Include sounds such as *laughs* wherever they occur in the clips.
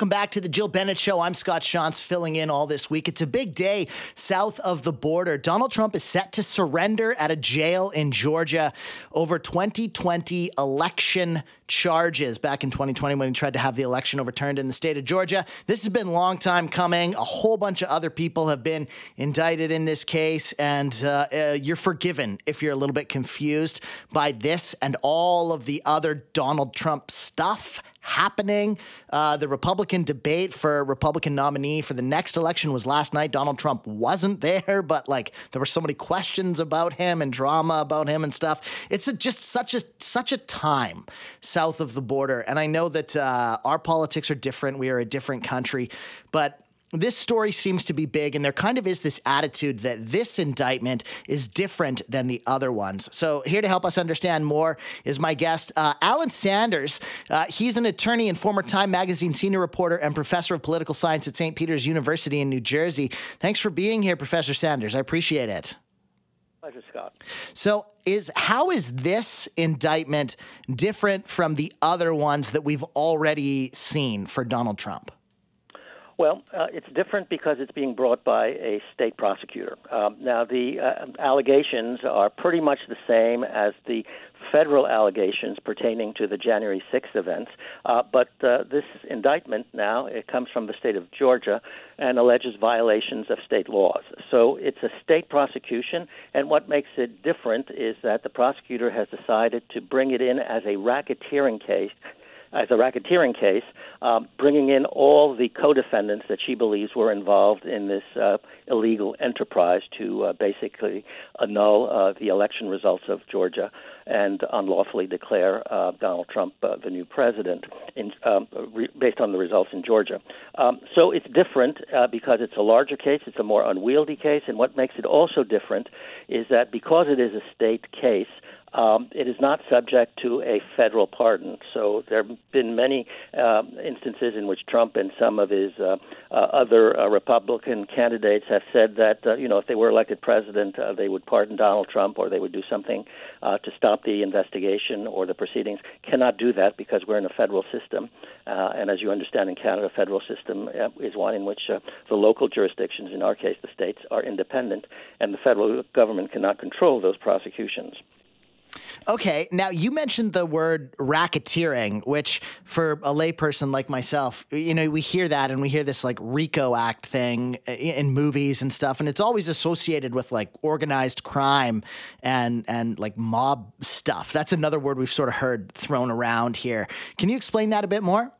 Welcome back to the Jill Bennett Show. I'm Scott Shantz filling in all this week. It's a big day south of the border. Donald Trump is set to surrender at a jail in Georgia over 2020 election charges back in 2020 when he tried to have the election overturned in the state of Georgia. This has been a long time coming. A whole bunch of other people have been indicted in this case, and uh, uh, you're forgiven if you're a little bit confused by this and all of the other Donald Trump stuff happening. Uh, the Republican debate for Republican nominee for the next election was last night. Donald Trump wasn't *laughs* there, but like there were so many questions about him and drama about him and stuff. It's a, just such a such a time south of the border, and I know that uh, our politics are different. We are a different country, but this story seems to be big, and there kind of is this attitude that this indictment is different than the other ones. So, here to help us understand more is my guest, uh, Alain Sanders. Uh, he's an attorney and former Time Magazine senior reporter and professor of political science at St. Peter's University in New Jersey. Thanks for being here, Professor Sanders. I appreciate it. Scott. So, is how is this indictment different from the other ones that we've already seen for Donald Trump? Well, uh, it's different because it's being brought by a state prosecutor. Um, now, the uh, allegations are pretty much the same as the federal allegations pertaining to the January 6th events, uh, but uh, this indictment now it comes from the state of Georgia and alleges violations of state laws. So it's a state prosecution, and what makes it different is that the prosecutor has decided to bring it in as a racketeering case as a racketeering case, um, bringing in all the co-defendants that she believes were involved in this uh, illegal enterprise to uh, basically annul uh, the election results of Georgia and unlawfully declare uh, Donald Trump uh, the new president in, um, re- based on the results in Georgia. Um, so it's different uh, because it's a larger case, it's a more unwieldy case, and what makes it also different is that because it is a state case, um, it is not subject to a federal pardon. So there have been many uh, instances in which Trump and some of his uh, uh, other uh, Republican candidates have said that uh, you know if they were elected president, uh, they would pardon Donald Trump or they would do something to stop the investigation or the proceedings. Cannot do that because we're in a federal system, uh, and as you understand, in Canada, federal system is one in which uh, the local jurisdictions, in our case, the states, are independent, and the federal government cannot control those prosecutions. Okay, now you mentioned the word racketeering, which for a layperson like myself, you know, we hear that and we hear this like RICO Act thing eh, in movies and stuff, and it's always associated with like organized crime and and like mob stuff. That's another word we've sort of heard thrown around here. Can you explain that a bit more?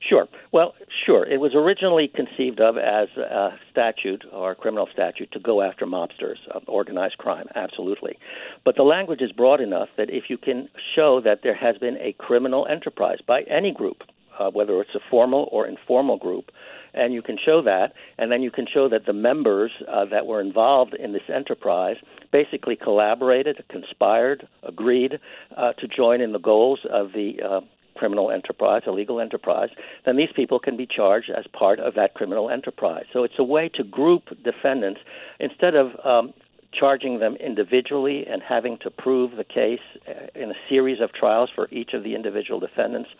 Sure. Well, sure. It was originally conceived of as a statute or a criminal statute to go after mobsters, uh, organized crime, absolutely. But the language is broad enough that if you can show that there has been a criminal enterprise by any group, uh, whether it's a formal or informal group, and you can show that, and then you can show that the members uh, that were involved in this enterprise basically collaborated, conspired, agreed uh, to join in the goals of the uh, criminal enterprise, a legal enterprise, then these people can be charged as part of that criminal enterprise. So it's a way to group defendants instead of um, charging them individually and having to prove the case uh, in a series of trials for each of the individual defendants.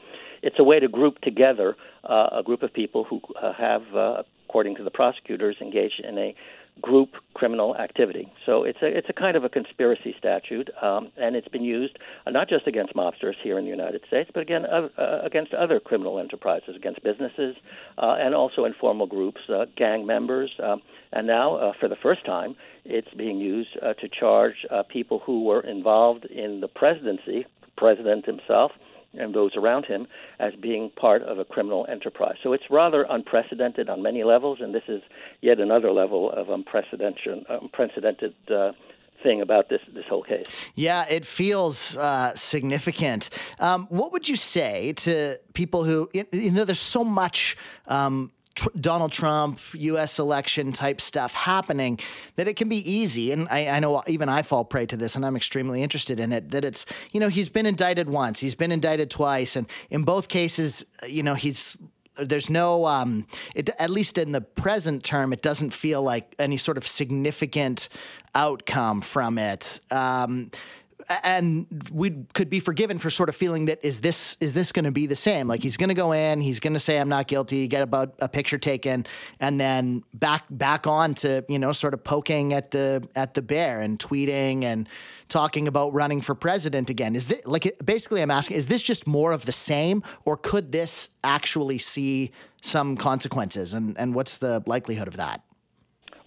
It's a way to group together uh, a group of people who uh, have, uh, according to the prosecutors, engaged in a group criminal activity. So it's a it's a kind of a conspiracy statute, um, and it's been used uh, not just against mobsters here in the United States, but again uh, uh, against other criminal enterprises, against businesses, uh, and also informal groups, uh, gang members, um, and now for the first time, it's being used to charge people who were involved in the presidency, the president himself and those around him as being part of a criminal enterprise. So it's rather unprecedented on many levels, and this is yet another level of unprecedented, unprecedented uh, thing about this this whole case. Yeah, it feels uh, significant. Um, what would you say to people who you know? There's so much um, tr- Donald Trump, U.S. election type stuff happening, that it can be easy. And I, I, know even I fall prey to this, and I'm extremely interested in it. That it's, you know, he's been indicted once, he's been indicted twice, and in both cases, you know, he's there's no um, it, at least in the present term it doesn't feel like any sort of significant outcome from it um, and we could be forgiven for sort of feeling that is this is this going to be the same? Like he's going to go in, he's going to say I'm not guilty, get about a picture taken, and then back back on to you know sort of poking at the at the bear and tweeting and talking about running for president again. Is this like basically I'm asking is this just more of the same, or could this actually see some consequences? And and what's the likelihood of that?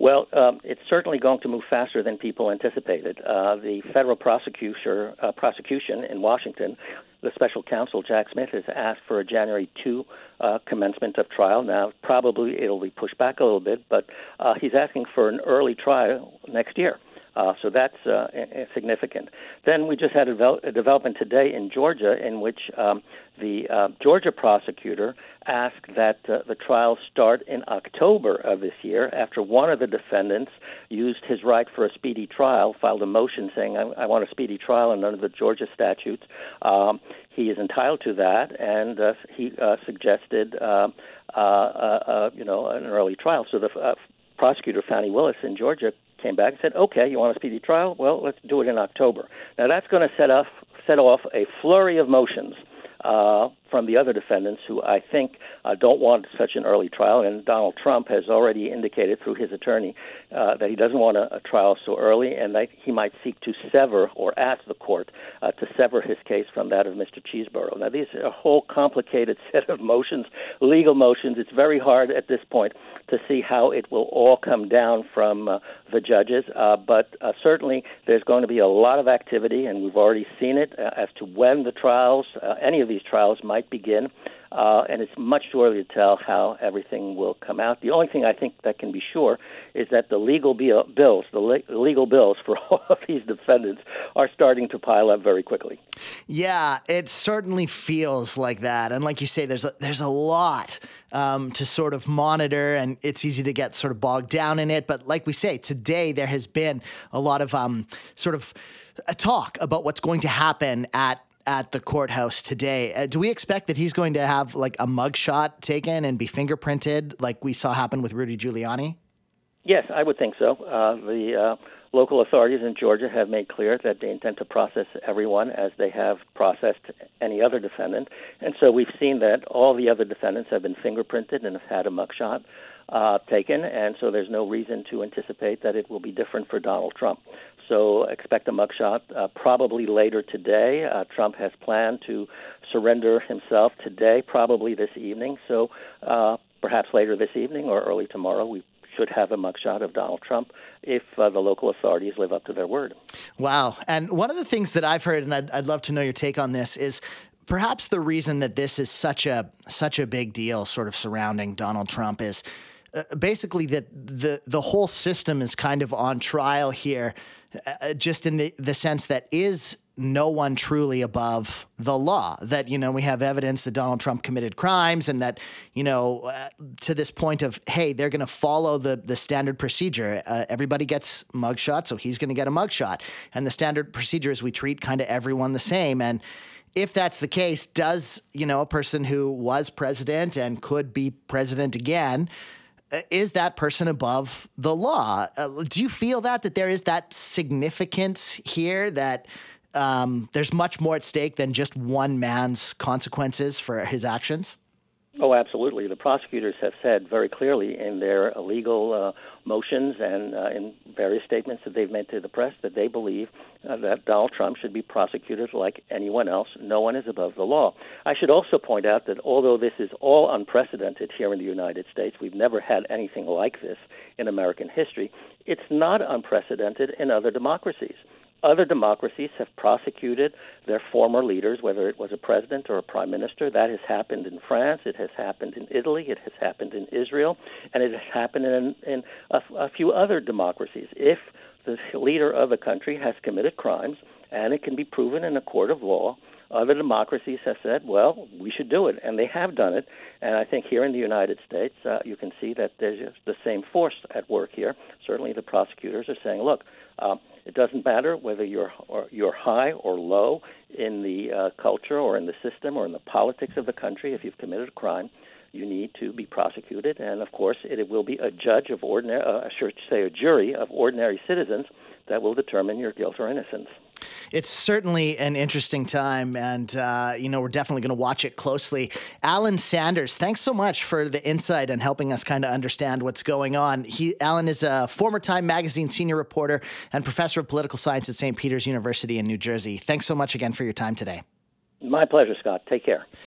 Well, um, it's certainly going to move faster than people anticipated. Uh, the federal prosecutor, uh, prosecution in Washington, the special counsel Jack Smith has asked for a January 2 uh, commencement of trial. Now, probably it'll be pushed back a little bit, but uh, he's asking for an early trial next year. Uh, so that's uh, significant. Then we just had a, devel- a, development today in Georgia in which um, the uh, Georgia prosecutor asked that uh, the trial start in October of this year after one of the defendants used his right for a speedy trial, filed a motion saying, I, I want a speedy trial and under the Georgia statutes. Um, he is entitled to that, and uh, he uh, suggested, you know, an early trial. So the prosecutor, Fani Willis in Georgia, came back and said, "Okay, you want a speedy trial? Well, let's do it in October." Now that's going to set off set off a flurry of motions uh, from the other defendants who I think uh, don't want such an early trial. And Donald Trump has already indicated through his attorney uh, that he doesn't want a, a, trial so early and that he might seek to sever or ask the court uh, to sever his case from that of Mr. Chesebro. Now, these are a whole complicated *laughs* set of motions, legal motions. It's very hard at this point to see how it will all come down from uh, the judges. Uh, but uh, certainly, there's going to be a lot of activity, and we've already seen it as to when the trials, any of these trials, might begin. Uh, and it's much too early to tell how everything will come out. The only thing I think that can be sure is that the legal bills, the le- legal bills for *laughs* all of these defendants, are starting to pile up very quickly. Yeah, it certainly feels like that, and like you say, there's a, there's a lot um, to sort of monitor, and it's easy to get sort of bogged down in it. But like we say, today there has been a lot of um, sort of a talk about what's going to happen at at the courthouse today. Uh, do we expect that he's going to have like a mugshot taken and be fingerprinted like we saw happen with Rudy Giuliani? Yes, I would think so. Uh, the uh, local authorities in Georgia have made clear that they intend to process everyone as they have processed any other defendant. And so we've seen that all the other defendants have been fingerprinted and have had a mugshot uh, taken, and so there's no reason to anticipate that it will be different for Donald Trump. So expect a mugshot uh, probably later today. Uh, Trump has planned to surrender himself today, probably this evening. So uh, perhaps later this evening or early tomorrow, we should have a mugshot of Donald Trump if uh, the local authorities live up to their word. Wow. And one of the things that I've heard, and I'd, I'd love to know your take on this, is perhaps the reason that this is such a such a big deal, sort of surrounding Donald Trump, is uh, basically that the the whole system is kind of on trial here, uh, just in the the sense that is no one truly above the law. That you know we have evidence that Donald Trump committed crimes, and that you know uh, to this point of hey, they're going to follow the the standard procedure. Uh, everybody gets mugshot, so he's going to get a mugshot, and the standard procedure is we treat kind of everyone the same and if that's the case, does you know a person who was president and could be president again uh, is that person above the law? Uh, do you feel that that there is that significance here that um, there's much more at stake than just one man's consequences for his actions? Oh, absolutely. The prosecutors have said very clearly in their legal uh, motions and uh, in various statements that they've made to the press that they believe uh, that Donald Trump should be prosecuted like anyone else. No one is above the law. I should also point out that although this is all unprecedented here in the United States, we've never had anything like this in American history, it's not unprecedented in other democracies. Other democracies have prosecuted their former leaders, whether it was a president or a prime minister. That has happened in France, it has happened in Italy, it has happened in Israel, and it has happened in, in a, a few other democracies. If the leader of a country has committed crimes and it can be proven in a court of law, other democracies have said, well, we should do it, and they have done it. And I think here in the United States, uh, you can see that there's the same force at work here. Certainly, the prosecutors are saying, look, uh, it doesn't matter whether you're or you're high or low in the uh, culture or in the system or in the politics of the country. If you've committed a crime, you need to be prosecuted, and of course, it, will be a judge of ordinary, uh, I should say, a jury of ordinary citizens that will determine your guilt or innocence. It's certainly an interesting time, and uh, you know we're definitely going to watch it closely. Alain Sanders, thanks so much for the insight and helping us kind of understand what's going on. He, Alain is a former Time Magazine senior reporter and professor of political science at St. Peter's University in New Jersey. Thanks so much again for your time today. My pleasure, Scott. Take care.